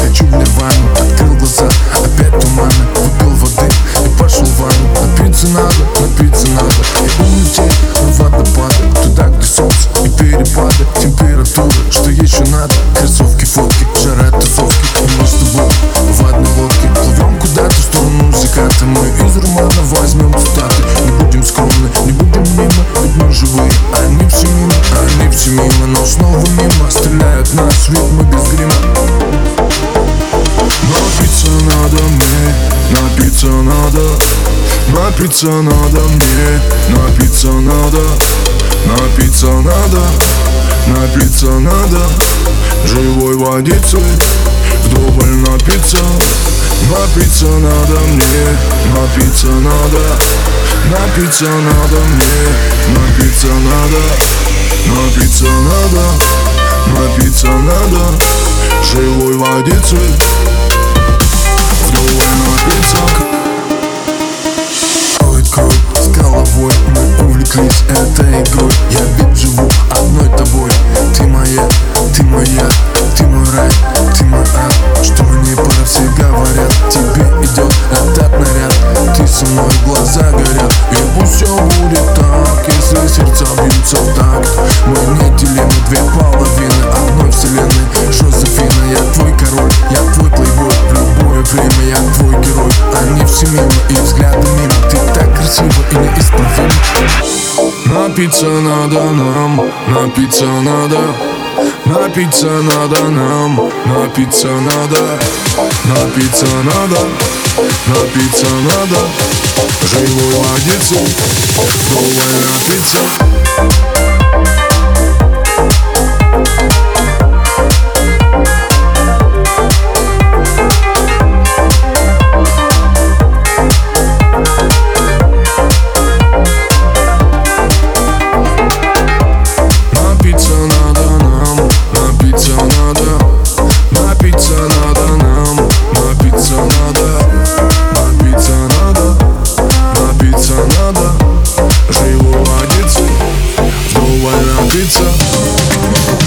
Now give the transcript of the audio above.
хочу в нирвану Открыл глаза, опять туманы Выпил воды и пошел в ванну. Напиться надо, напиться надо. И улететь в водопады Туда, где солнце и перепады. Температура, что еще надо? Кроссовки, фотки, жара, тусовки. И мы с тобой в одной лодке Плывем куда-то в сторону заката Мы из романа возьмем цитаты. Не будем скромны, не будем мимо Ведь мы живые, они все мимо Они все мимо, но снова мимо. Стреляют нас, ведь мы без грима. Надо Напиться надо мне, напиться надо Напиться надо, напиться надо. Живой водицы, вдоволь напиться. Напиться надо мне, напиться надо. Напиться надо мне, напиться надо. Напиться надо, напиться надо. Живой водицы этой игрой Я ведь живу одной тобой. Ты моя, ты моя, ты мой рай, ты мой ад. Что мне пора все говорят? Тебе идет этот наряд. Ты со мной глаза горят. И пусть все будет так Если сердца бьются в такт. Мы неделимы две половины моим и взглядом мимо Ты так красиво и неисправима Напиться надо нам, напиться надо Напиться надо нам, напиться надо Напиться надо, напиться надо. Живой водицу, новая напиться Thank торопиться